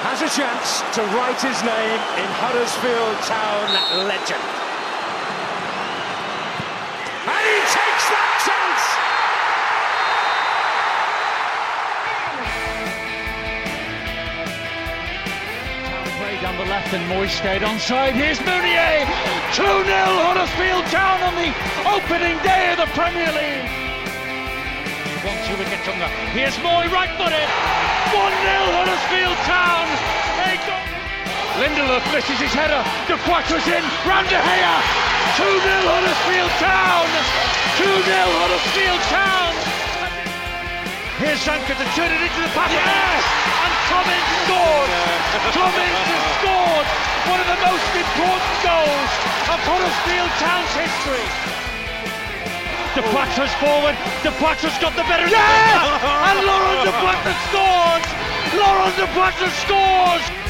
has a chance to write his name in Huddersfield Town legend. And he takes that chance! Play down the left and Mooy stayed onside. Here's Mounié! 2-0 Huddersfield Town on the opening day of the Premier League. One two with Kachunga. Here's Mooy right footed. 1-0 Huddersfield Town. Lindelof misses his header. Depoitre's in. Round De Gea. 2-0 Huddersfield Town. 2-0 Huddersfield Town. Here's Sanka to turn it into the pass. Yes! And Cummins scored. Cummins has scored one of the most important goals of Huddersfield Town's history. Depoitre's forward. Depoitre's got the better. Yes! and Laurent Depoitre scores! Laurent Depoitre scores!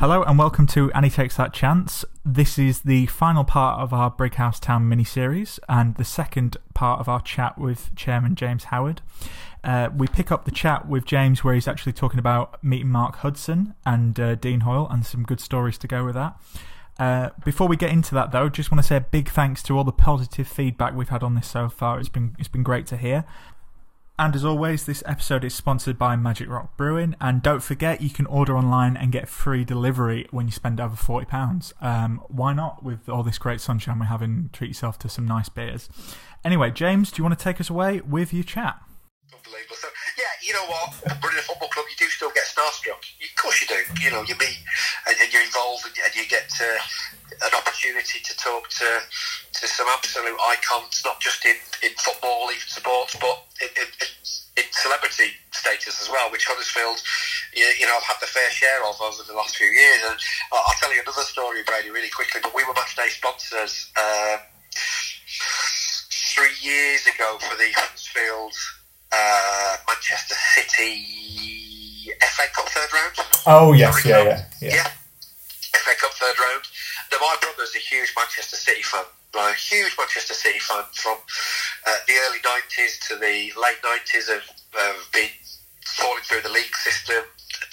Hello and welcome to And He Takes That Chance. This is the final part of our Brighouse Town mini series and the second part of our chat with Chairman James Howard. Uh, we pick up the chat with James where he's actually talking about meeting Mark Hudson and uh, Dean Hoyle and some good stories to go with that. Uh, before we get into that, though, just want to say a big thanks to all the positive feedback we've had on this so far. It's been, it's been great to hear. And as always, this episode is sponsored by Magic Rock Brewing. And don't forget, you can order online and get free delivery when you spend over £40. Um, why not? With all this great sunshine we're having, treat yourself to some nice beers. Anyway, James, do you want to take us away with your chat? Unbelievable. So yeah, you know what? Running a football club, you do still get starstruck. Of course you do. You know, you meet and, and you're involved, and, and you get uh, an opportunity to talk to to some absolute icons, not just in, in football, even sports, but in, in, in celebrity status as well, which Huddersfield, you, you, know, have had the fair share of over the last few years. And I'll tell you another story, Brady, really quickly. But we were match day sponsors. Um, three years ago for the Huddersfield uh, Manchester City FA Cup third round. Oh yes, yeah, yeah, yeah, yeah. FA Cup third round. Now my brother's a huge Manchester City fan. Like, a huge Manchester City fan from uh, the early 90s to the late 90s have, have been falling through the league system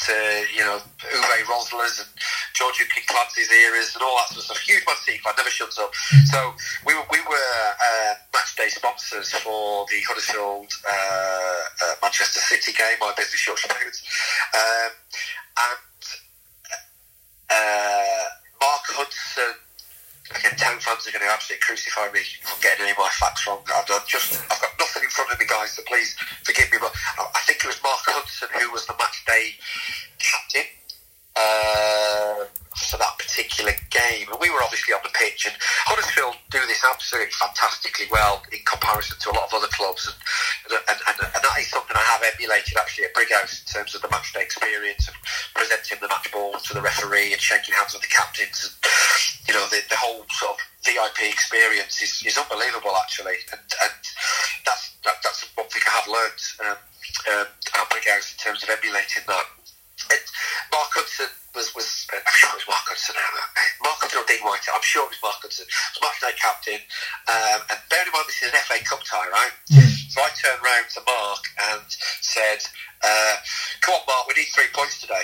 to, you know, Uwe Rosler's and Georgi Kinkladze's eras and all that sort of stuff. Huge Man City fan, never shuts up. Mm. So we were, we were uh, match day sponsors for the Huddersfield uh, uh, Manchester City game, my business short payments. Um, and uh, Mark Hudson again, town fans are going to absolutely crucify me for getting any of my facts wrong. I've just, I've got nothing in front of me, guys, so please forgive me. But I think it was Mark Hudson who was the match day captain. Uh, after that particular game, and we were obviously on the pitch, and Huddersfield do this absolutely fantastically well in comparison to a lot of other clubs, and and, and, and that is something I have emulated actually at Brighouse in terms of the matchday experience and presenting the match ball to the referee and shaking hands with the captains, and you know the, the whole sort of VIP experience is, is unbelievable actually, and, and that's that, that's one thing I have learned um, um, at Brighouse in terms of emulating that. And Mark Hudson was, was I'm sure it was Mark Hudson. Mark Hudson or Dean White. I'm sure it was Mark Hudson. Was match captain. Um, and bear in mind this is an FA Cup tie, right? So I turned round to Mark and said, uh, "Come on, Mark, we need three points today."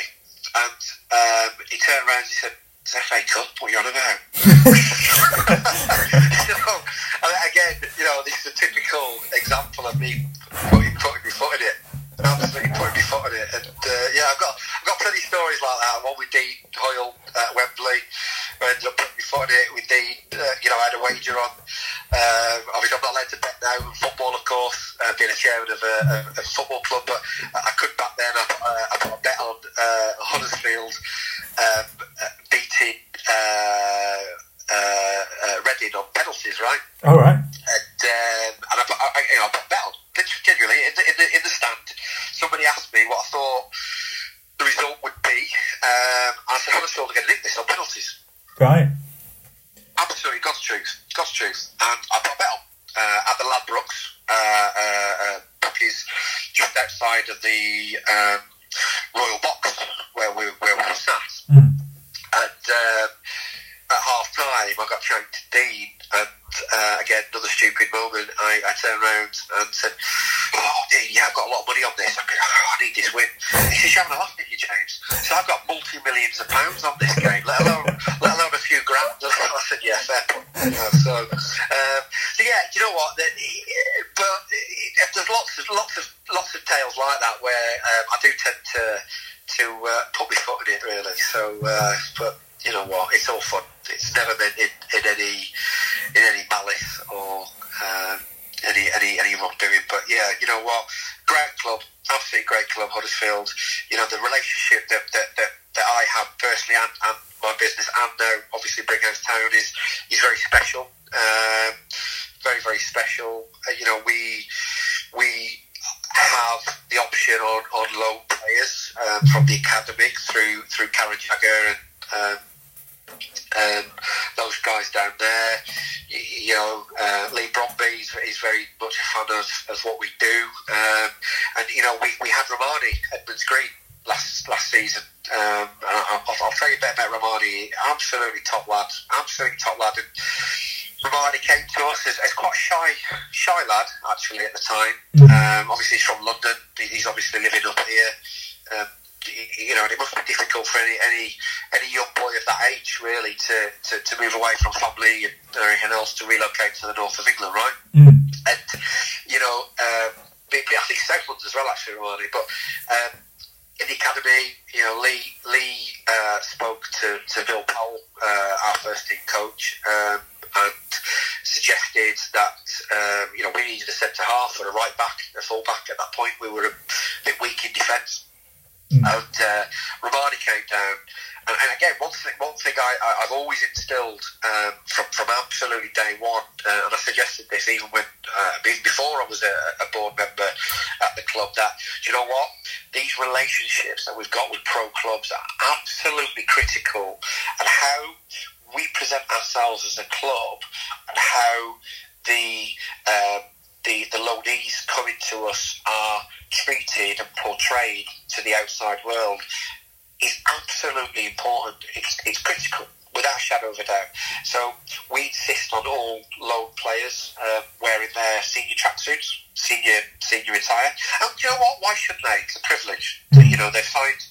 And um, he turned around and he said, "It's FA Cup. What are you on about?" so, again, you know, this is a typical example of me putting, putting my foot in it absolutely putting my foot in it. And uh, yeah, I've got I've got plenty of stories like that. One with Dean Hoyle at Wembley. I ended up putting my foot in it with Dean. Uh, you know, I had a wager on. Um, obviously, I'm not allowed to bet now in football, of course, uh, being a chairman of a, a, a, football club, but I could back then. I, uh, I put a bet on uh, Huddersfield um, beating uh, Reading on penalties, right? All right. And, um, and I, I, you know, I put a bet on genuinely in the, in the, in the stand. Somebody asked me what I thought the result would be. Um, and I said, Huddersfield are going to nick this on penalties. Right. Absolutely, God's truth. God's truth. And I put a bet on uh, at the Ladbrokes. Uh, uh, uh, is just outside of the um, Royal Box where we where we sat. Mm. And um, at half time, I got to Dean, and uh, again, another stupid moment. I, I turned around and said, "Oh, yeah, I've got a lot of money on this. I, oh, I need this win." He says, "You're having a laugh at you, James." So I've got multi millions of pounds on this game, let alone let alone a few grand. I said, "Yeah, fair point." Uh, so, um, so yeah, you know what? But there's lots of lots of lots of tales like that where um, I do tend to to uh, put my foot in it, really. So, uh, but you know what? It's all fun. It's never been in, in any in any malice or any any any wrongdoing. But yeah, you know what? Great club, absolutely great club, Huddersfield. You know the relationship that that, that, that I have personally and, and my business and now obviously Brighouse Town is is very special. Um, very very special. Uh, you know we we have the option on, on loan players um, from the academy through through Karen Jagger and um, um, those guys down there. You, you know, uh, Leigh Bromby is, is, very much a fan of, of what we do. Um, and, you know, we, we had Rarmani, Edmonds Green, last last season. Um, I'll, I'll, tell you a bit about Rarmani. Absolutely top lad. Absolutely top lad. And Rarmani came to us as, as quite a shy, shy lad, actually, at the time. Um, obviously, he's from London. He's obviously living up here. Um, you know, it must be difficult for any any any young boy of that age really to, to, to move away from family and everything else to relocate to the north of England, right? Mm. And you know, um, I think South London as well, actually, Rarmani. But um, in the academy, you know, Lee Lee uh, spoke to, to Vill Powell, uh, our first team coach, um, and suggested that um, you know we needed a centre half or a right back, a full back. At that point, we were a bit weak in defence. Mm. And uh, Rarmani came down, and, and, again, one thing, one thing I, have always instilled um, from from absolutely day one, uh, and I suggested this even when uh, before I was a, a, board member at the club. That you know what, these relationships that we've got with pro clubs are absolutely critical, and how we present ourselves as a club, and how the um, the, the loanees coming to us are treated and portrayed to the outside world is absolutely important. It's, it's critical, without a shadow of a doubt. So we insist on all loan players uh, wearing their senior tracksuits, senior senior attire. And you know what? Why shouldn't they? It's a privilege. You know, they've signed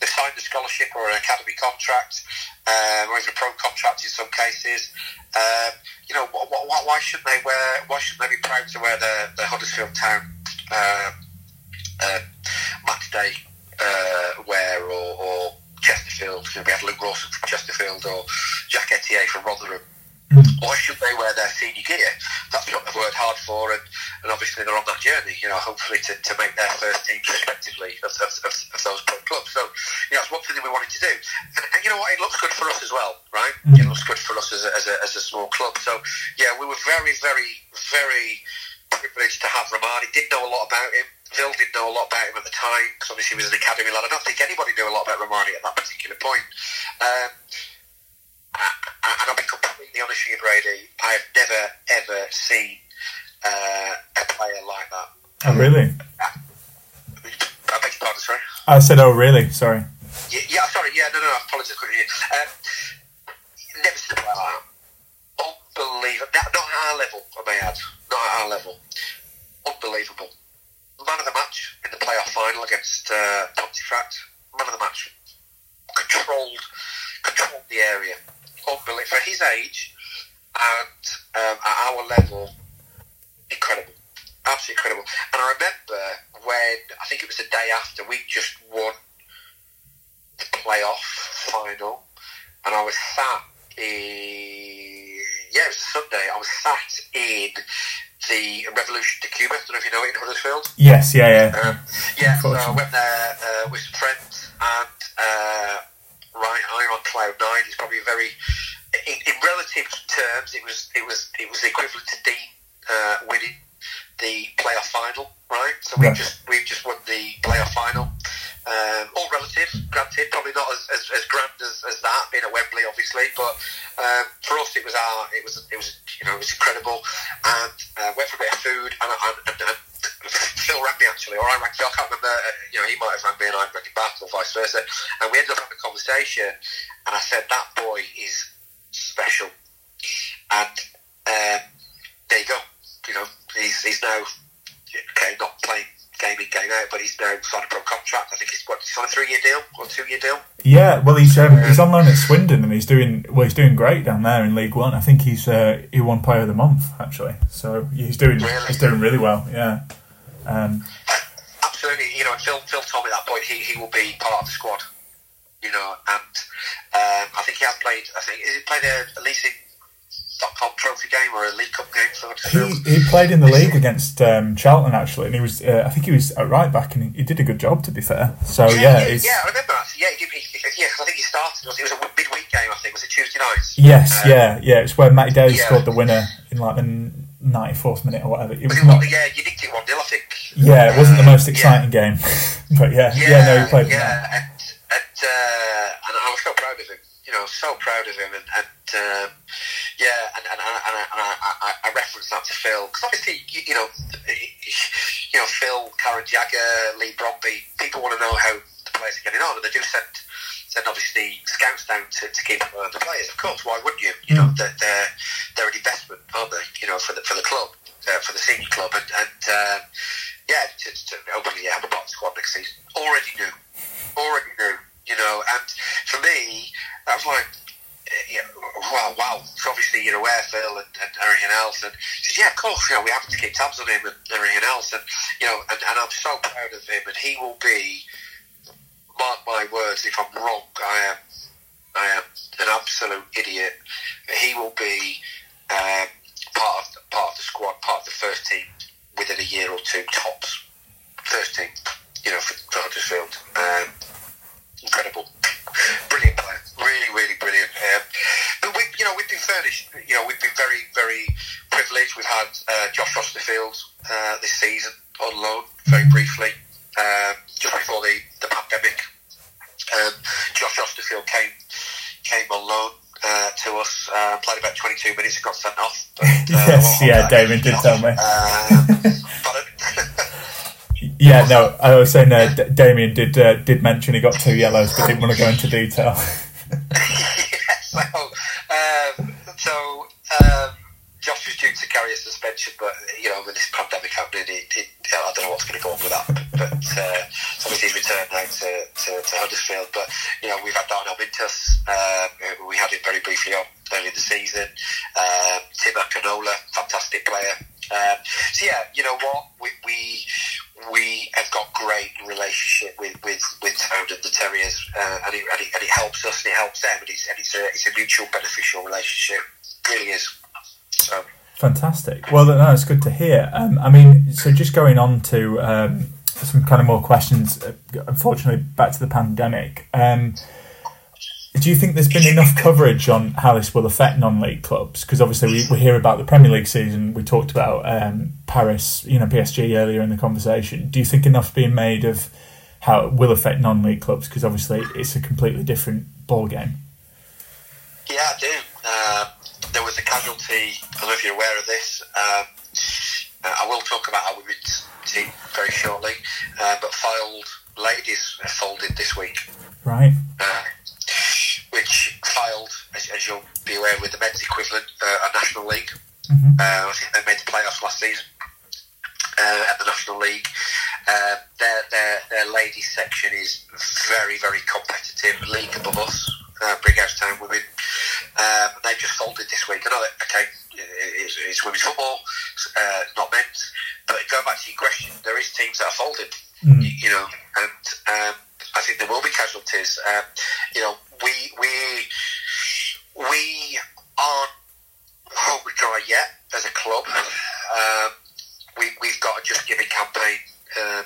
they signed a scholarship or an academy contract, um, or even a pro contract in some cases. Um, you know, wh- wh- why shouldn't they wear? Why shouldn't they be proud to wear their, their Huddersfield Town um, match day uh, wear or, or Chesterfield? You know, we had Luke Rawson from Chesterfield or Jack Etier from Rotherham. Why should they wear their senior gear? That's what they've worked hard for, and, and obviously they're on that journey. You know, hopefully to, to make their first team respectively of, of, of, of those clubs. So, you know, that's one thing that we wanted to do. And, and you know what? It looks good for us as well, right? Mm. It looks good for us as a, as, a, as a small club. So, yeah, we were very, very, very privileged to have Rarmani. Didn't know a lot about him. Phil didn't know a lot about him at the time because obviously he was an academy lad. I don't think anybody knew a lot about Rarmani at that particular point. Um, and I'll be completely honest with you, Brady. I have never ever seen uh, a player like that. Oh, really? I beg your pardon, sorry. I said, oh, really? Sorry. Yeah, yeah sorry. Yeah, no, no, no. Apologies, couldn't hear you. Um, never seen a player like that. Unbelievable. Not, not at our level, I may add. Not at our level. Unbelievable. Man of the match in the playoff final against uh, Pontefract. Man of the match. Controlled, controlled the area. Unbelievable. For his age and um, at our level, incredible. Absolutely incredible. And I remember when, I think it was the day after, we just won the playoff final. And I was sat in, yeah, it was a Sunday. I was sat in the Revolución de Cuba. I don't know if you know it in Huddersfield. Yes, yeah, yeah. Um, yeah, so I went there uh, with some friends, and uh, right, I'm on cloud nine. It's probably very, in, in relative terms, it was it was it was the equivalent to Dean uh, winning the playoff final, right? So we Right. just we've just won the playoff final. Um, all relative, granted, probably not as, as, as grand as, as that being at Wembley, obviously, but um, for us it was our it was it was you know it was incredible, and uh, went for a bit of food, and, and, and, and Phil rang me actually, or I rang Phil. I can't remember. Uh, you know, he might have rang me and I rang him back, or vice versa. And we ended up having a conversation, and I said that boy is special, and um, there you go. You know, he's he's now okay, not playing game in game out, but he's now signed a pro contract. I think he's what he's on a three year deal or two year deal. Yeah, well, he's um, he's on loan at Swindon, and he's doing well. He's doing great down there in League One. I think he's uh, he won Player of the Month actually, so he's doing Really? he's doing really well. Yeah, um, Absolutely, you know, Phil, Phil told me at that point he, he will be part of the squad. You know, and um, I think he has played. I think he played a, a leasing dot trophy game or a League Cup game he he played in the league against um, Charlton actually, and he was uh, I think he was at right back, and he, he did a good job to be fair. So yeah, yeah, yeah, I remember that. Yeah, he, he, yeah, I think he started. It was a midweek game. I think was it Tuesday night? yes, Um, yeah, yeah. It's where Matty Daly yeah. scored the winner in like the ninety fourth minute or whatever. It Was was it not, one? Yeah, you nicked it one 0 I think. yeah, it wasn't the most exciting game, but yeah, yeah, Yeah, no, he played. yeah, and, and, uh, and I was so proud of him. You know, so proud of him, and, and um, yeah, and, and, and, I, and I, I, I referenced that to Phil because obviously, you, you know, you know, Phil, Karen Jagger, Leigh Bromby, people want to know how the players are getting on, and they do send send obviously scouts down to, to keep uh, the players. Of course, why wouldn't you? You know, they're, they're they're an investment, aren't they? You know, for the for the club, uh, for the senior club, and, and um, yeah, to, to hopefully have a the squad next season. Already knew, already knew, you know. And for me, I was like, uh, yeah, wow. Obviously you're aware, Phil, and, and everything else. And he said, yeah, of course, you know, we have to keep tabs on him and everything else. And you know, and, and I'm so proud of him. And he will be, mark my words, if I'm wrong, I am, I am an absolute idiot. He will be um, part of part of the squad, part of the first team within a year or two tops. First team, you know, for, for Huddersfield. Um, incredible, brilliant player, really, really brilliant. Um, but we, you know, we've been furnished. You know, we've been very, very privileged. We've had uh, Josh Austerfield uh, this season on loan, very briefly, um, just before the, the pandemic. Um, Josh Austerfield came came on loan. Uh, to us, uh, played about 22 minutes and got sent off. But, uh, Yes, yeah, Damon did tell me. Um? Yeah, no, I was saying uh, D- Damien did uh, did mention he got two yellows, but didn't want to go into detail. so, um, so um, Josh was due to carry a suspension, but you know, with this pandemic happening, it, I don't know what's going to go on with that. But uh, obviously he's returned now to, to, to Huddersfield. But you know, we've had Darnell Mintus. Um, we had him very briefly on early in the season. Um, Tim Akinola, fantastic player. Um, so yeah, you know what we. we we have got great relationship with with with Town and the Terriers, uh, and, it, and, it, and it helps us and it helps them, and it's and it's a it's a mutual beneficial relationship. It really is. So Fantastic. Well, it's good to hear. Um, I mean, so just going on to um, some kind of more questions. uh, Unfortunately, back to the pandemic. Um, do you think there's been enough coverage on how this will affect non-league clubs? Because obviously we, we hear about the Premier League season. We talked about um, Paris, you know, PSG earlier in the conversation. Do you think enough's being made of how it will affect non-league clubs? Because obviously it's a completely different ball game. Yeah, I do. Uh, there was a casualty. I don't know if you're aware of this. Um, uh, I will talk about our women's team very shortly. Uh, but Fylde Ladies folded this week. Right. Uh, which Fylde, as, as, you'll be aware, with the men's equivalent, uh, a National League. Mm-hmm. Uh, I think they made the playoffs last season uh, at the National League. Um, their, their, their ladies section is very, very competitive, league above us, uh, Brighouse Town Women. Um, they've just folded this week. I know that, okay, it's, it's women's football, uh, not men's. But going back to your question, there is teams that are folded, mm-hmm. you, you, know, and um, I think there will be casualties. Um, you know, we we we aren't dry yet as a club. Um, we we've got a Just Giving campaign um,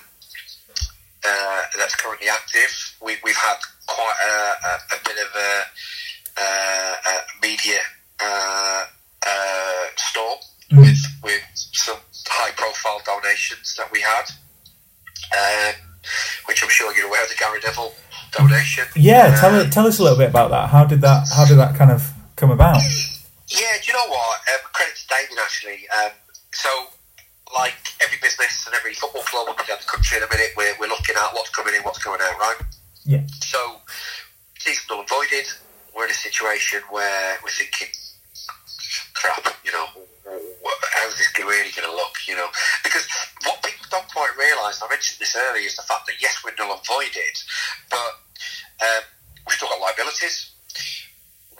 uh, that's currently active. We we've had quite a, a, a bit of a, a media uh, uh, storm mm. with with some high profile donations that we had. Um, which I'm sure you're aware of the Gary Neville donation. Yeah, tell uh, tell us a little bit about that. How did that How did that kind of come about? Yeah, do you know what? Um, credit to Damien actually. Um, so, like every business and every football club in the country in a minute, we're, we're looking at what's coming in, what's going out, right? Yeah. So, season null and voided. We're in a situation where we're thinking, crap, you know, how's this really going to look, you know? Because don't quite realise, I mentioned this earlier, is the fact that yes, we're null and voided, but um, we've still got liabilities.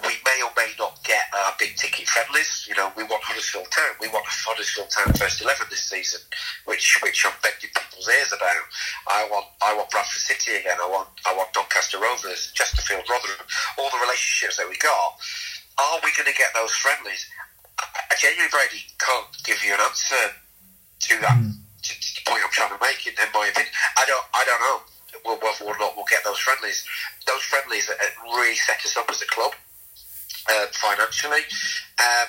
We may or may not get our big ticket friendlies. You know, we want Huddersfield Town. We want Huddersfield Town first eleven this season, which which I'm bending people's ears about. I want I want Bradford City again. I want I want Doncaster Rovers, Chesterfield, Rotherham. All the relationships that we got. Are we going to get those friendlies? I genuinely, Brady, can't give you an answer to that. Mm. To, to, make, in, in my opinion, I don't, I don't know whether or not we'll get those friendlies. Those friendlies that really set us up as a club uh, financially. Um,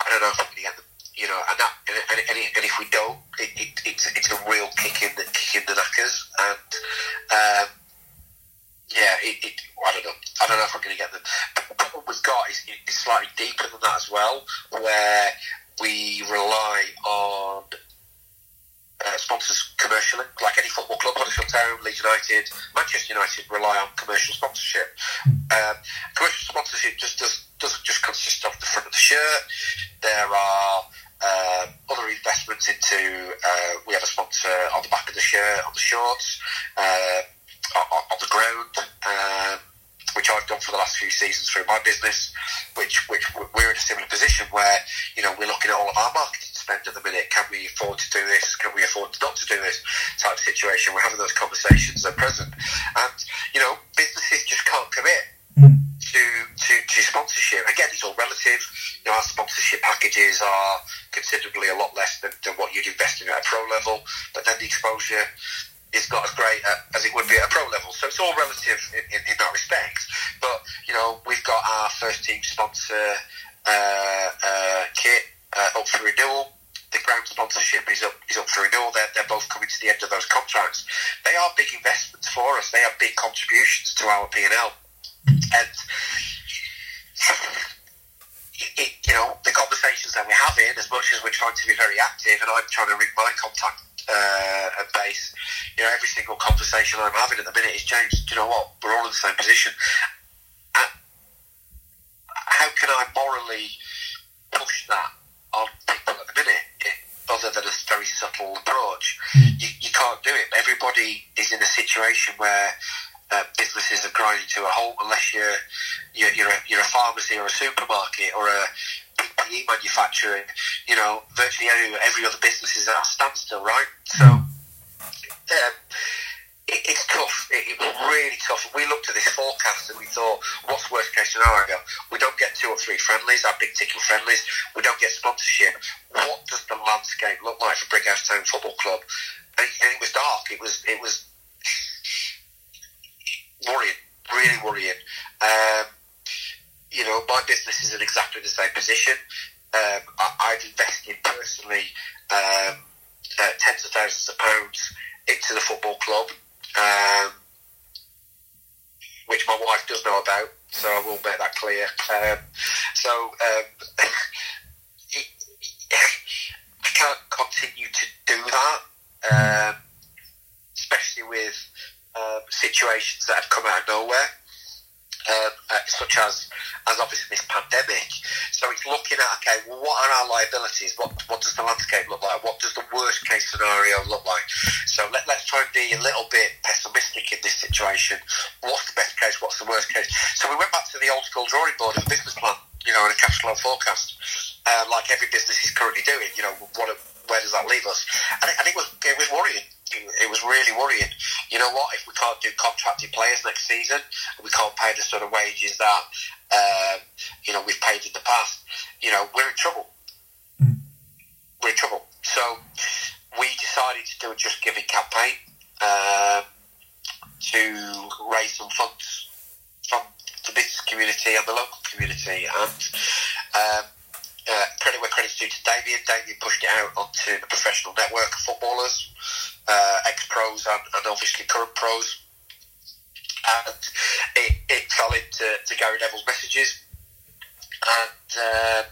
I don't know if we're going to get them. You know, and that, and, and, and, if we don't, it, it, it's it's a real kick in the kick in the knackers, and um, yeah, it, it, I don't know. I don't know if I'm going to get them. But what we've got is, is slightly deeper than that as well, where we rely on uh, sponsors commercially, like any football club, Huddersfield Town, Leeds United, Manchester United rely on commercial sponsorship. Um, commercial sponsorship just does, doesn't just consist of the front of the shirt. There are uh, other investments into. Uh, we have a sponsor on the back of the shirt, on the shorts. Uh, on the ground, um, which I've done for the last few seasons through my business, which which we're in a similar position where you know we're looking at all of our marketing spend at the minute. Can we afford to do this? Can we afford not to do this? Type of situation. We're having those conversations at present, and you know businesses just can't commit. Mm. To, to, to sponsorship again it's all relative you know our sponsorship packages are considerably a lot less than, than what you'd invest in at a pro level but then the exposure is not as great as it would be at a pro level. So it's all relative in, in, in that respect. But, you know, we've got our first team sponsor uh, uh, kit uh, up for renewal. Ground sponsorship is up is up for renewal. They're, they're both coming to the end of those contracts. They are big investments for us. They are big contributions to our P and L. And it, you know the conversations that we're having, as much as we're trying to be very active, and I'm trying to ring my contact uh, base, you know, every single conversation I'm having at the minute is, James, do you know what? We're all in the same position. And how can I morally push that on people other than a very subtle approach? Mm. You, you can't do it. Everybody is in a situation where uh, businesses are grinding to a halt unless you're you're, you're, a, you're a pharmacy or a supermarket or a PPE manufacturing. You know, virtually every, every other business is at a standstill, right? So um, it, it's tough. It, was really tough. We looked at this forecast and we thought, what's worst case scenario? We don't get two or three friendlies, our big ticket friendlies. We don't get sponsorship. What does the landscape look like for Brighouse Town Football Club? and, and it was dark. It was it was worrying, really worrying. Um, you know, my business is in exactly the same position. Um, I, have invested personally um, uh, tens of thousands of pounds into the football club, um, which my wife does know about. So I will make that clear. Um, so um, I can't continue to do that, um, especially with situations that have come out of nowhere um, uh, such as as obviously this pandemic. So it's looking at okay, well, what are our liabilities? What what does the landscape look like? What does the worst case scenario look like? So let, let's try and be a little bit pessimistic in this situation. What's the best case? What's the worst case? So we went back to the old school drawing board of a business plan, you know, and a cash flow forecast, uh, like every business is currently doing. You know, what where does that leave us? And it, and it was it was worrying it was really worrying. You know what? If we can't do contracted players next season, we can't pay the sort of wages that um, you know we've paid in the past. You know, we're in trouble. Mm. We're in trouble. So we decided to do a Just Giving campaign um, to raise some funds from the business community and the local community, and um, uh, credit where credit's due to Damien. Damien pushed it out onto the professional network of footballers, uh, ex pros and, and, obviously current pros. And it, it fell into to Gary Neville's messages. And uh,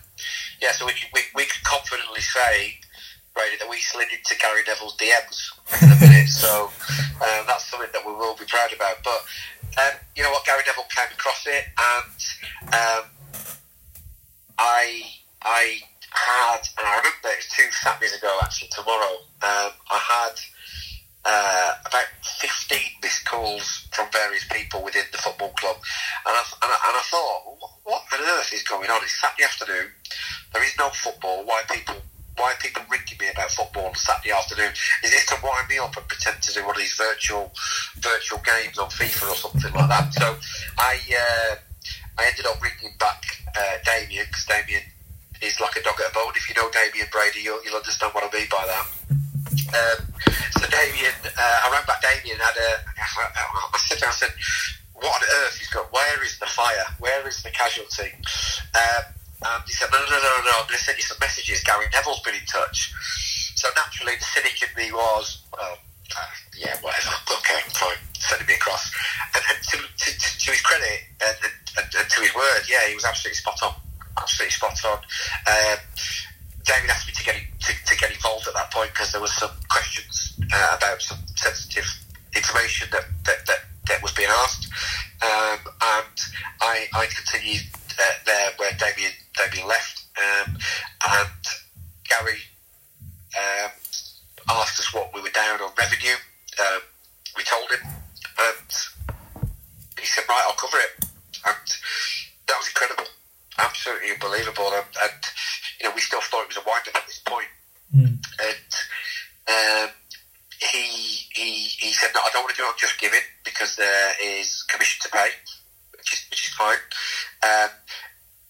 yeah, so we can, we, we confidently say, Brady, that we slid into Gary Neville's DMs in a minute. so um, that's something that we will be proud about. But um, you know what? Gary Neville came across it and um, I I had, and I remember it was two Saturdays ago actually, tomorrow, um, I had uh, about 15 missed calls from various people within the football club. And I, and I, and I thought, what on earth is going on? It's Saturday afternoon, there is no football, why people why are people ringing me about football on Saturday afternoon? Is this to wind me up and pretend to do one of these virtual virtual games on FIFA or something like that? So I uh, I ended up ringing back uh, Damien because Damien is like a dog at a bone. If you know Damien Brady, you'll, you'll understand what I mean by that. Um, so Damien, uh, I ran back Damien had a, I, said, I said, what on earth he's got? Where is the fire? Where is the casualty? Um, and he said, no, no, no, no, I'm going to send you some messages. Gary Neville's been in touch. So naturally, the cynic in me was, well, uh, yeah, whatever, okay, fine, send me across. And, and to, to, to, to, his credit and, and, and, to his word, yeah, he was absolutely spot on absolutely spot on. Um, David asked me to get to, to get involved at that point because there was some questions uh, about some sensitive information that that, that, that was being asked, um, and I, I continued uh, there where Damien Damien left, um, and Gary um, asked us what we were down on revenue. Um, we told him, and he said, "Right, I'll cover it," and that was incredible absolutely unbelievable. And, and, you know, we still thought it was a wind up at this point. Mm. And um, he he he said, "No, I don't want to do it on Just give it because there is commission to pay, which is which is fine. Um,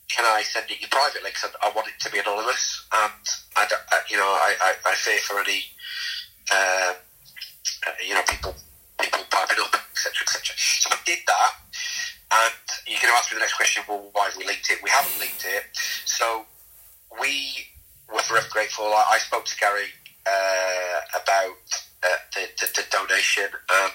can I send it you privately? Because I, I, want it to be anonymous, and I, I you know I, I, I, fear for any uh, you know people people piping up, etc., etc. So I did that." And you're going to ask me the next question, well, why have we linked it? We haven't linked it. So we were forever grateful. I, I spoke to Gary uh, about uh, the, the, the, donation, and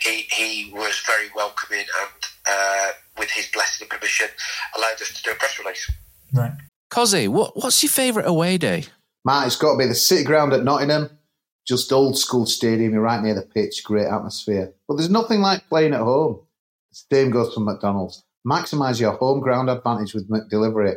he, he was very welcoming and, uh, with his blessing and permission, allowed us to do a press release. Right. Cozzy, what, what's your favourite away day? Matt, it's got to be the City Ground at Nottingham. Just old school stadium, you're right near the pitch, great atmosphere. But there's nothing like playing at home. Same goes for McDonald's. Maximize your home ground advantage with McDelivery.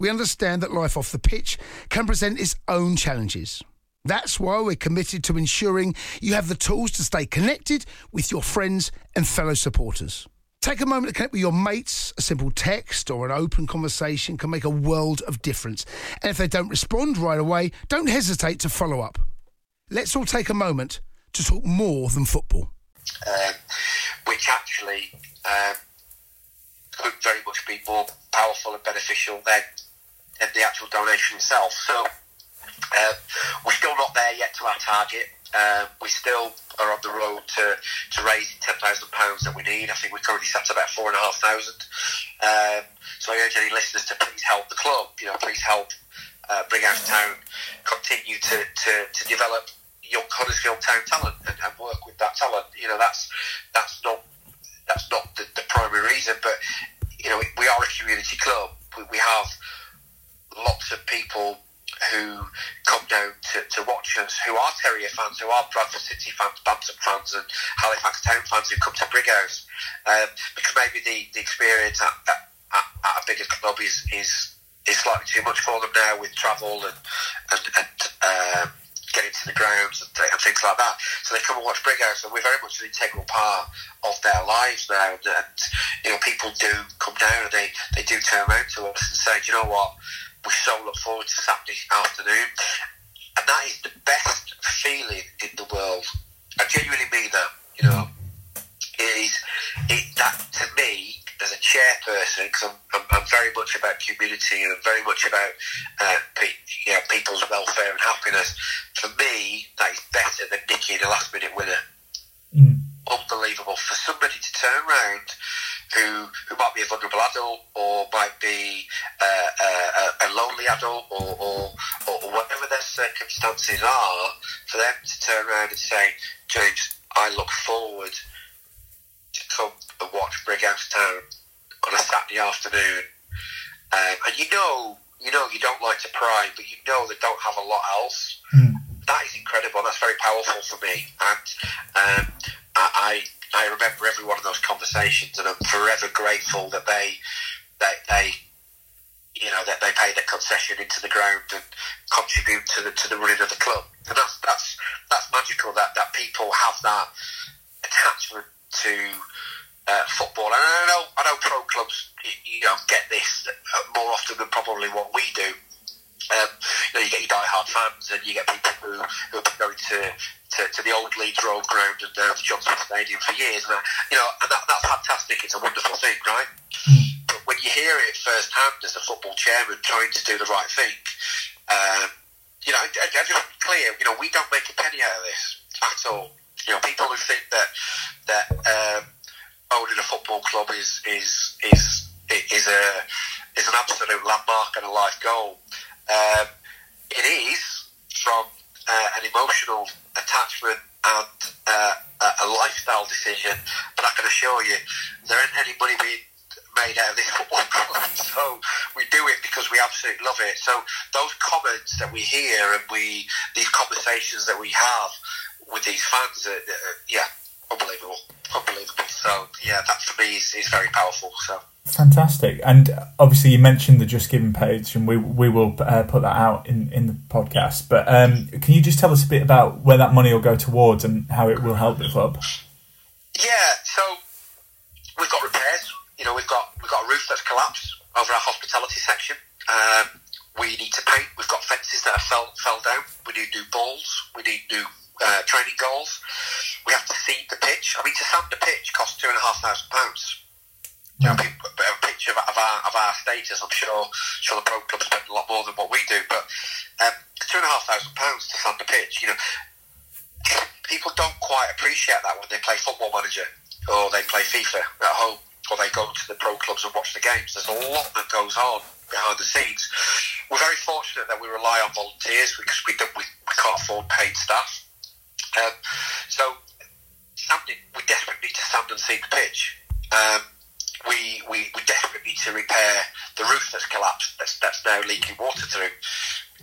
we understand that life off the pitch can present its own challenges. That's why we're committed to ensuring you have the tools to stay connected with your friends and fellow supporters. Take a moment to connect with your mates. A simple text or an open conversation can make a world of difference. And if they don't respond right away, don't hesitate to follow up. Let's all take a moment to talk more than football. Um, which actually um, could very much be more powerful and beneficial than, the actual donation itself. So um, we're still not there yet to our target. Um, we still are on the road to, to raise ten thousand pounds that we need. I think we're currently sat at about four and a half thousand. Um, so I urge any listeners to please help the club. You know, please help uh, Brighouse Town continue to, to, to develop young Huddersfield Town talent and, and, work with that talent. You know, that's that's not that's not the, the primary reason, but you know, we are a community club. We, we have lots of people who come down to, to watch us, who are Terrier fans, who are Bradford City fans, Bantam fans, and Halifax Town fans who come to Brighouse. Um, because maybe the, the experience at, at, at, a bigger club is, is is slightly too much for them now with travel and and, and um, getting to the grounds and, and, things like that. So they come and watch Brighouse, and we're very much an integral part of their lives now. And, and you know, people do come down and they, they do turn around to us and say, you know what? We so look forward to Saturday afternoon. And that is the best feeling in the world. I genuinely mean that, you know. It is, it, that to me, as a chairperson, because I'm, I'm, I'm, very much about community and I'm very much about uh, pe- you know, people's welfare and happiness, for me, that is better than nicking a last minute winner. Mm. Unbelievable. For somebody to turn around who who might be a vulnerable adult or might be uh, uh, a, lonely adult or, or, or whatever their circumstances are, for them to turn around and say, James, I look forward to come and watch Brighouse Town on a Saturday afternoon. Um, and you know, you know, you don't like to pry, but you know they don't have a lot else. Mm. That is incredible. That's very powerful for me, and um, I, I remember every one of those conversations, and I'm forever grateful that they, they, they you know, that they pay their concession into the ground and contribute to the to the running of the club. And that's that's that's magical that, that people have that attachment to uh, football. And I know I know pro clubs you know get this more often than probably what we do. Um, you know, you get your die-hard fans, and you get people who who have been going to to, to the old Leeds Road ground and now to John Smith's Stadium for years. And, you know, and that, that's fantastic. It's a wonderful thing, right? Mm. But when you hear it firsthand as a football chairman trying to do the right thing, um, you know, I, I just clear, you know, we don't make a penny out of this at all. You know, people who think that that um, owning a football club is is is is a is an absolute landmark and a life goal. Um, it is from uh, an emotional attachment and uh, a lifestyle decision. But I can assure you, there ain't any money being made out of this football club. So we do it because we absolutely love it. So those comments that we hear and we these conversations that we have with these fans, uh, uh, yeah, unbelievable, unbelievable. So yeah, that for me is, is very powerful. So. Fantastic. And obviously, you mentioned the Just Giving page, and we we will uh, put that out in, in the podcast. But um, can you just tell us a bit about where that money will go towards and how it will help the club? Yeah. So we've got repairs. You know, we've got we've got a roof that's collapsed over our hospitality section. Um, we need to paint. We've got fences that have fell fell down. We need new balls. We need new uh, training goals. We have to seed the pitch. I mean, to sand the pitch costs two and a half thousand pounds you know, a picture of, our of our status. I'm sure sure the pro club spend a lot more than what we do, but um, two and a half thousand pounds to fund the pitch. You know, people don't quite appreciate that when they play Football Manager or they play FIFA at home or they go to the pro clubs and watch the games. There's a lot that goes on behind the scenes. We're very fortunate that we rely on volunteers because we we, we can't afford paid staff. Um, so we desperately need to stand and see the pitch. Um, we, we, we desperately need to repair the roof that's collapsed, that's, that's now leaking water through.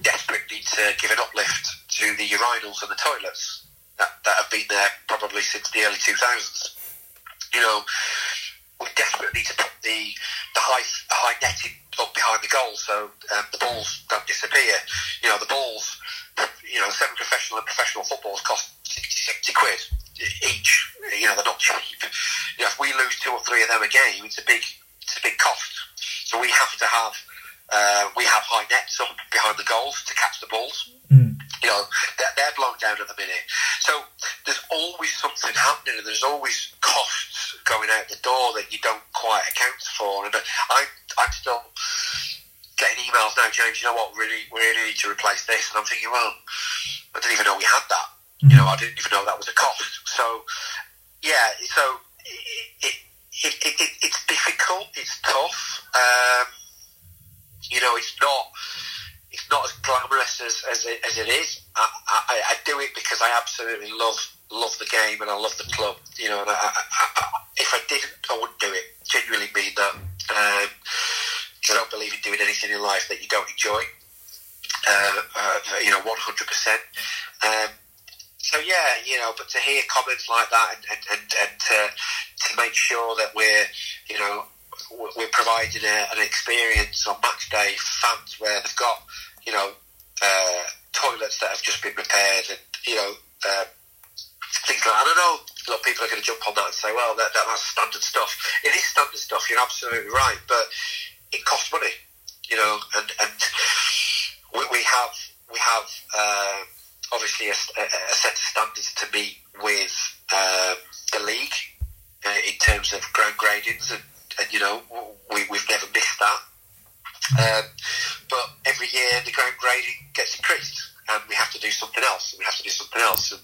Desperately to give an uplift to the urinals and the toilets that, that have been there probably since the early 2000s. You know, we desperately need to put the, the high, high netting up behind the goal, so um, the balls don't disappear. You know, the balls, you know, semi-professional and professional footballs cost 60, 60 quid each. You know, they're not cheap. You know, if we lose two or three of them a game, it's a big, it's a big cost. So we have to have, uh, we have high nets up behind the goals to catch the balls. Mm. You know, they're, they're blown down at the minute. So there's always something happening, and there's always costs going out the door that you don't quite account for. And I, I'm still getting emails now, James. You know what? Really, we really need to replace this. And I'm thinking, well, I didn't even know we had that. You know, I didn't even know that was a cost. So, yeah. So it, it, it, it it's difficult. It's tough. Um, you know, it's not it's not as glamorous as, as, it, as it is. I, I, I, do it because I absolutely love love the game and I love the club. You know, and I, I, if I didn't, I wouldn't do it. Genuinely mean that. Um, I don't believe in doing anything in life that you don't enjoy. Uh, uh, you know, one hundred percent. Um, so yeah, you know, but to hear comments like that and, and, and, to, to make sure that we're, you know, we're providing a, an experience on match day fans where they've got, you know, uh, toilets that have just been repaired and, you know, uh, things like I don't know. A lot of people are going to jump on that and say, well, that, that, that's standard stuff. It is standard stuff. You're absolutely right, but it costs money, you know, and, and we, we have we have uh, obviously a, a, set of standards to meet with um, the league uh, in terms of ground gradings, and, and you know we, we've never missed that. Um, but every year the ground grading gets increased, and we have to do something else. We have to do something else, and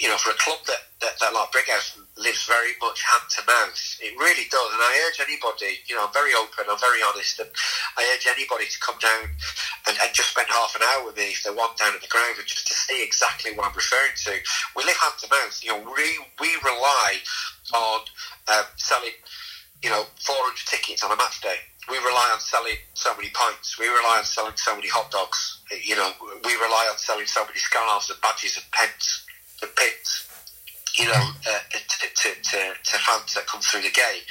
you know, for a club that, that, that like Brighouse lives very much hand to mouth, it really does. And I urge anybody, you know, I'm very open, I'm very honest, and I urge anybody to come down and, and just spend half an hour with me if they want down at the ground and just to see exactly what I'm referring to. We live hand to mouth. You know, we, we rely on um, selling, you know, 400 tickets on a match day. We rely on selling so many pints. We rely on selling so many hot dogs. You know, we rely on selling so many scarves and badges and pens the pits, you know, uh, to, to, to, to, fans that come through the gate.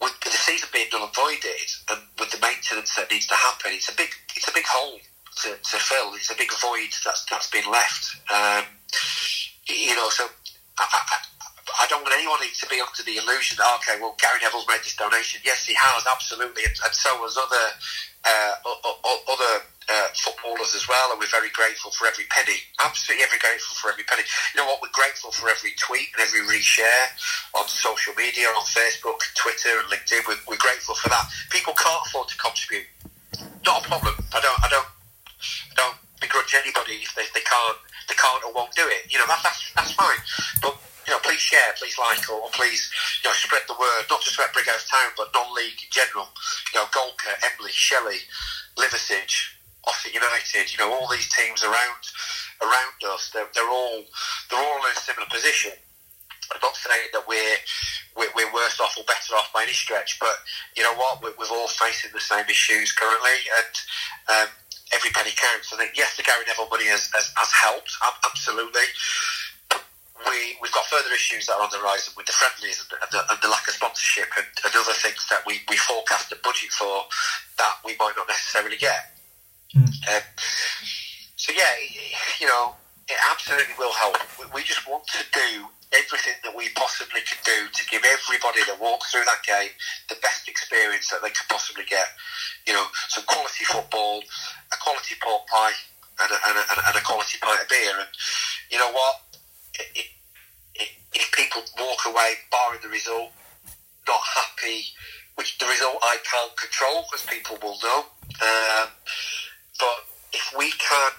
With the season being null and voided, and with the maintenance that needs to happen, it's a big it's a big hole to, to fill. It's a big void that's that's been left. Um, you know, so I, I, I don't want anyone to be under the illusion that okay, well, Gary Neville's made this donation. Yes, he has absolutely, and, and so has other uh, other uh, footballers as well, and we're very grateful for every penny. Absolutely, every grateful for every penny. You know what? We're grateful for every tweet and every reshare on social media, on Facebook, Twitter, and LinkedIn. We're, we're grateful for that. People can't afford to contribute. Not a problem. I don't. I don't. I don't begrudge anybody if they, they can't. They can't or won't do it. You know that, that's that's fine. But you know, please share, please like, or, or, please, you know, spread the word, not just about Brighouse Town, but non-league in general. You know, Golcar, Emley, Shelley, Oxford United, you know, all these teams around around us, they're, they're all they're all in a similar position. I'm not saying that we're, we're, we're worse off or better off by any stretch, but you know what, we're, we're all facing the same issues currently, and um, every penny counts. I think yes, the Gary Neville money has, has, has helped, absolutely. We, we've got further issues that are on the horizon with the friendlies and, the, and the, lack of sponsorship and, and other things that we, we forecast a budget for that we might not necessarily get. Mm. So yeah, you know, it absolutely will help. We just want to do everything that we possibly can do to give everybody that walks through that gate the best experience that they could possibly get. You know, some quality football, a quality pork pie, and a, and a, and a quality pint of beer. And you know what? It, it, if people walk away, barring the result, not happy, which the result I can't control, as people will know. Um, but if we can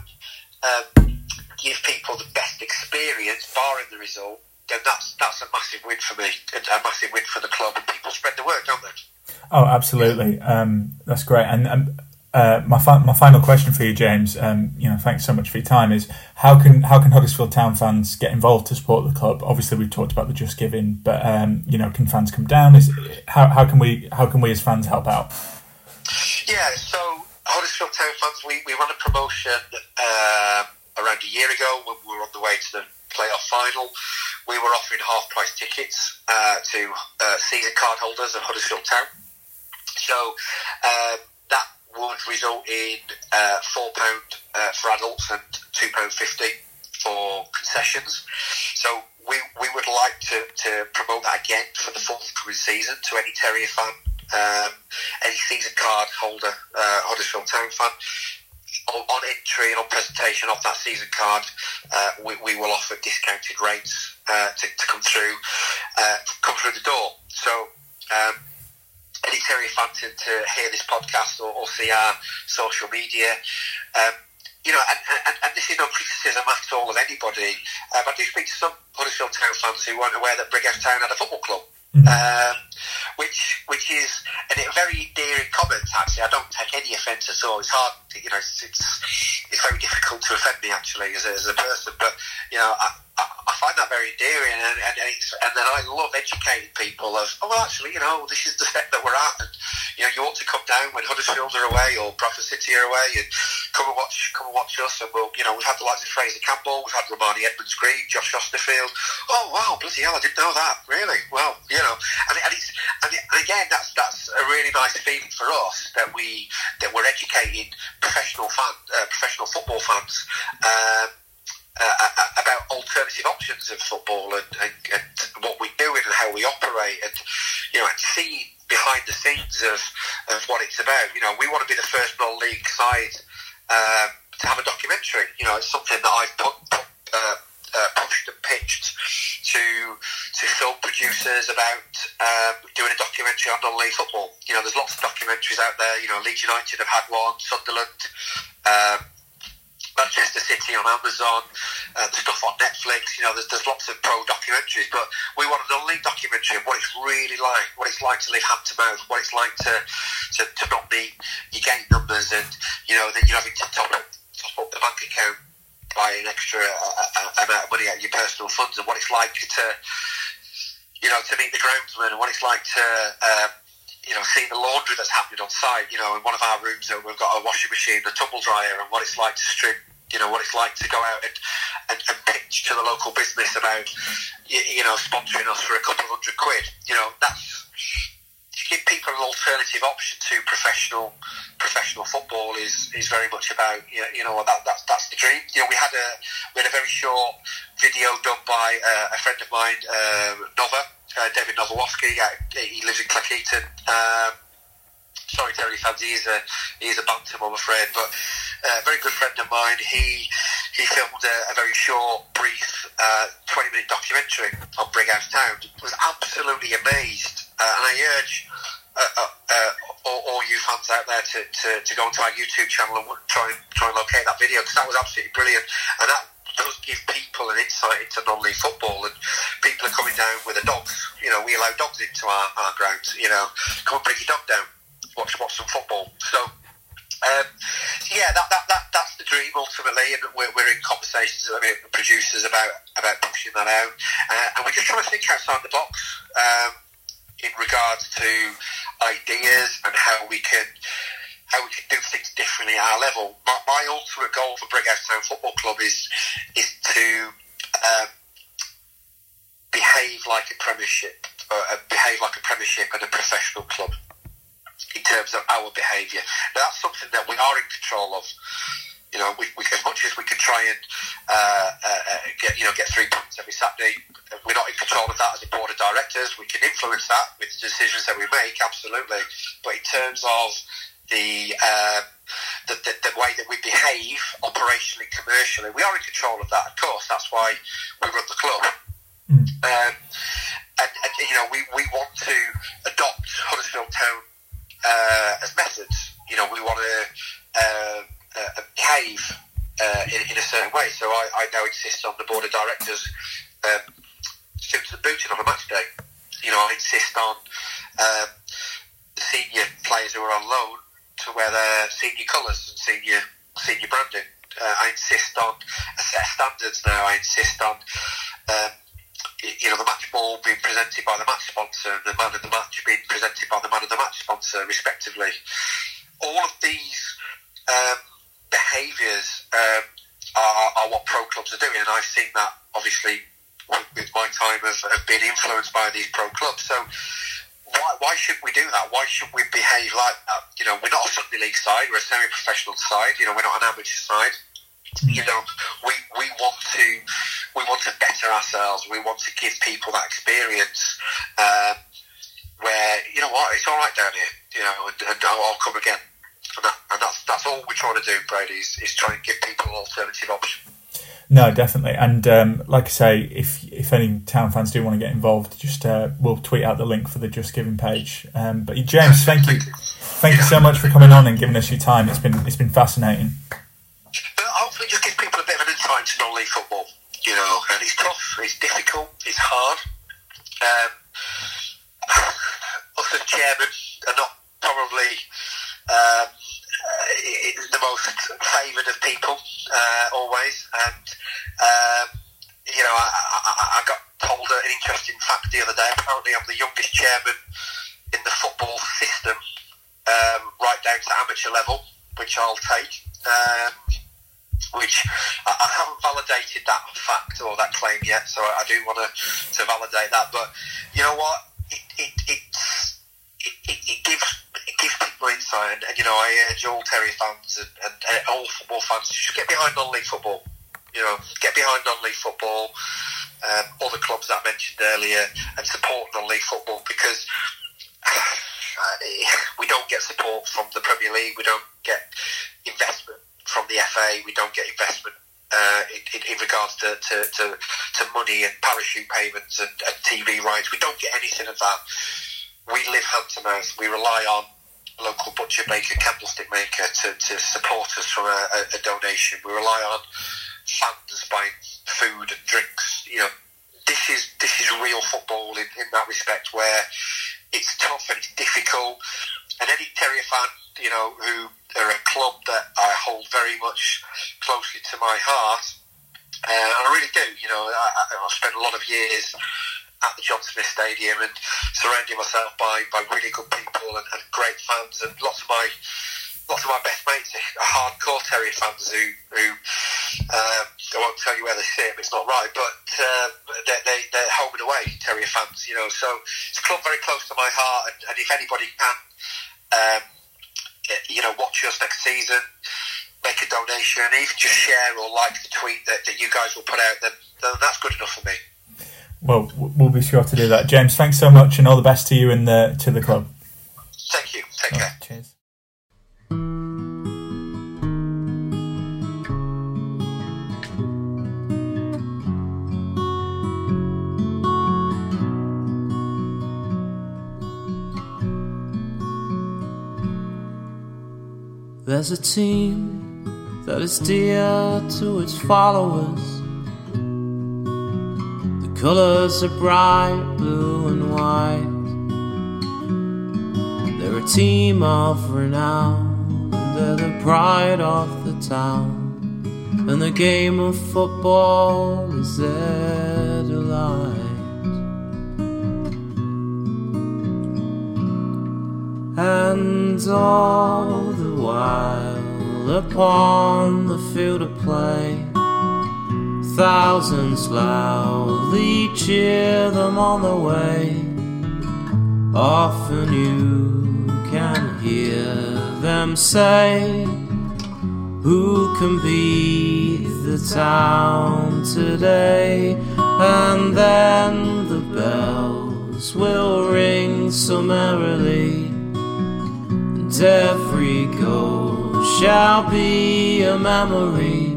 um, give people the best experience, barring the result, then that's that's a massive win for me, and a massive win for the club, and people spread the word, don't they? Oh, absolutely. Um, that's great. And um, uh, my fi- my final question for you, James. Um, you know, thanks so much for your time. Is how can how can Huddersfield Town fans get involved to support the club? Obviously, we've talked about the Just Giving, but um, you know, can fans come down? Is how how can we how can we as fans help out? Yeah, so Huddersfield Town fans, we, we ran a promotion uh, around a year ago when we were on the way to the playoff final. We were offering half price tickets uh, to uh, season card holders of Huddersfield Town. So um, that would result in uh, £4 uh, for adults and £2.50 for concessions. So we, we would like to, to promote that again for the forthcoming season to any Terrier fan, um, any season card holder, uh, Huddersfield Town fan. On, on entry and on presentation of that season card, uh, we, we will offer discounted rates uh, to, to come through uh, come through the door. So um, any Terrier fan to, to hear this podcast or, or see our social media, um, you know, and, and, and, this is no criticism at all of anybody. Um, I do speak to some Huddersfield Town fans who weren't aware that Brighouse Town had a football club. Mm-hmm. Um, which which is a very endearing comment actually. I don't take any offence at all. It's hard, you know, it's, it's, it's very difficult to offend me actually as a, as a person. But you know, I, I find that very endearing, and, and, and then I love educating people of, oh, well, actually, you know, this is the step that we're at, and you know, you ought to come down when Huddersfield are away or Bradford City are away, and come and watch, come and watch us. And we'll, you know, we've had the likes of Fraser Campbell, we've had Rarmani Edmonds Green, Josh Austerfield. Oh wow, bloody hell, I didn't know that. Really? Well, you know, and, and it's and, it, and again, that's that's a really nice feeling for us that we that we're educating professional fan, uh, professional football fans. Um, uh, about alternative options of football and, and, and, what we do and how we operate and you know and see behind the scenes of, of what it's about. You know, we want to be the first non-league side um, to have a documentary. You know, it's something that I've put, put uh, uh, pushed and pitched to to film producers about um, doing a documentary on non-league football. You know, there's lots of documentaries out there. You know, Leeds United have had one, Sunderland. Um, Manchester City on Amazon, uh, stuff on Netflix. You know, there's, there's lots of pro documentaries, but we want an only documentary of what it's really like, what it's like to live hand to mouth, what it's like to to, to not meet your gate numbers, and you know, then you're having to top up, top up the bank account by an extra uh, uh, amount of money out of your personal funds, and what it's like to you know to meet the groundsman, and what it's like to um, you know, seeing the laundry that's happening on site. You know, in one of our rooms, we've got a washing machine, a tumble dryer, and what it's like to strip. You know, what it's like to go out and, and, and pitch to the local business about, you, you know, sponsoring us for a couple of hundred quid. You know, that's to give people an alternative option to professional professional football is, is very much about you know, you know that that's that's the dream. You know we had a we had a very short video done by uh, a friend of mine, uh, Nova, uh, David Novowoski. Uh, he lives in Cleckheaton. Um, sorry, Terrier fans, he's a he's a bantam, I'm afraid, but uh, a very good friend of mine. He he filmed a, a very short, brief, uh, 20 minute documentary on Brighouse Town. Was absolutely amazed, uh, and I urge. Uh, all, you fans out there to, to, to go onto our YouTube channel and try try and locate that video because that was absolutely brilliant, and that does give people an insight into non-league football, and people are coming down with their dogs. You know, we allow dogs into our, our grounds. You know, come and bring your dog down, watch watch some football. So. Um, yeah, that, that, that, that's the dream ultimately, and we're, we're in conversations with producers about about pushing that out, uh, and we're just trying to think outside the box um, in regards to ideas and how we can how we can do things differently at our level. My, my ultimate goal for Brighouse Town Football Club is is to um, behave like a Premiership, uh, behave like a Premiership and a professional club in terms of our behaviour. That's something that we are in control of. You know, we, we, as much as we can try and uh, uh, uh get you know get three points every Saturday, we're not in control of that as a board of directors. We can influence that with the decisions that we make, absolutely. But in terms of the, um, the, the, the, way that we behave operationally, commercially. We are in control of that, of course. That's why we run the club. Mm. Um, and, and, you know, we, we want to adopt Huddersfield Town uh, as methods. You know, we want to uh, uh, cave uh, in, in, a certain way. So I, I now insist on the board of directors um, suit to the booting on a match day. You know, I insist on um, the senior players who are on loan to wear their senior colours and senior senior branding. Uh, I insist on a set of standards now. I insist on um, you know the match ball being presented by the match sponsor and the man of the match being presented by the man of the match sponsor, respectively. All of these um, behaviours um, are, are, what pro clubs are doing, and I've seen that obviously with my time of, of being influenced by these pro clubs. So why, why should we do that? Why should we behave like that? You know, we're not a Sunday League side. We're a semi-professional side. You know, we're not an amateur side. You know, we, we want to we want to better ourselves. We want to give people that experience um, where you know what it's all right down here. You know, and, and I'll, I'll come again. And, that, and that's that's all we're trying to do, Brady. Is, is try and give people an alternative option. No, definitely. And um, like I say, if if any town fans do want to get involved, just uh, we'll tweet out the link for the Just Giving page. Um, but James, thank you, thank you so much for coming on and giving us your time. It's been it's been fascinating. But hopefully, just give people a bit of an insight into non-league football. You know, and it's tough, it's difficult, it's hard. Um, us as chairman are not probably um, uh, the most favoured of people uh, always, and um, you know, I, I, I got told an interesting fact the other day. Apparently, I'm the youngest chairman in the football system, um, right down to amateur level, which I'll take. Um, which I, I haven't validated that fact or that claim yet, so I, do want to to validate that. But you know what? It it it, it, it gives it gives people insight, and, you know I urge all Terrier fans and, and, and all football fans to get behind non-league football. You know, get behind non-league football, um, all the clubs that I mentioned earlier, and support non-league football because. we don't get support from the Premier League. We don't get investment from the FA. We don't get investment uh, in, in, in, regards to, to, to, to, money and parachute payments and, and, TV rights. We don't get anything of that. We live hand to mouth. We rely on local butcher maker, candlestick maker to, to support us from a, a, donation. We rely on fans buying food and drinks. You know, this is this is real football in, in that respect where it's tough and it's difficult. And any Terrier fan, you know, who are a club that I hold very much closely to my heart. Uh, and I really do. You know, I, I've spent a lot of years at the John Smith Stadium and surrounding myself by, by really good people and, and great fans and lots of my lots of my best mates are hardcore Terrier fans who who um, I won't tell you where they sit it's not right, but um, they, they, they're home and away Terrier fans, you know. So it's a club very close to my heart, and, and if anybody can um, you know, watch us next season, make a donation, even just share or like the tweet that, that you guys will put out, then, then that's good enough for me. Well, we'll be sure to do that. James, thanks so much, and all the best to you and the to the club. Thank you. Take care. cheers. There's a team that is dear to its followers. Colors are bright blue and white. They're a team of renown, they're the pride of the town. And the game of football is their delight. And all the while upon the field of play, thousands loudly cheer them on the way. Often you can hear them say, Who can beat the town today? And then the bells will ring so merrily and every goal shall be a memory.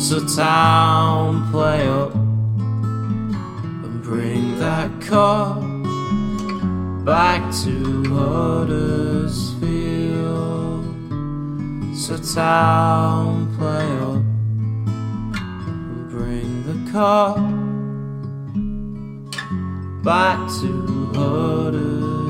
So, town, play up and bring that cup back to Huddersfield. So, town, play up and bring the cup back to Huddersfield.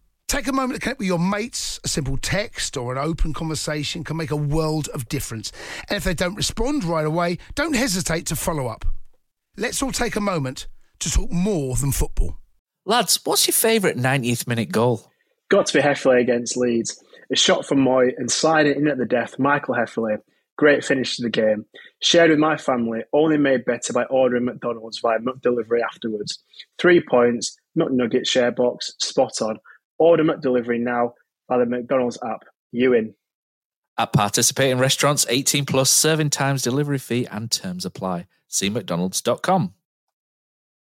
Take a moment to connect with your mates. A simple text or an open conversation can make a world of difference. And if they don't respond right away, don't hesitate to follow up. Let's all take a moment to talk more than football. Lads, what's your favourite 90th minute goal? Got to be Hefele against Leeds. A shot from Mooy and sliding in at the death, Michael Hefele. Great finish to the game. Shared with my family, only made better by ordering McDonald's via McDelivery afterwards. Three points, McNugget share box, spot on. Order McDelivery now by the McDonald's app. You in. At participating restaurants, 18 plus serving times, delivery fee, and terms apply. See McDonald's.com.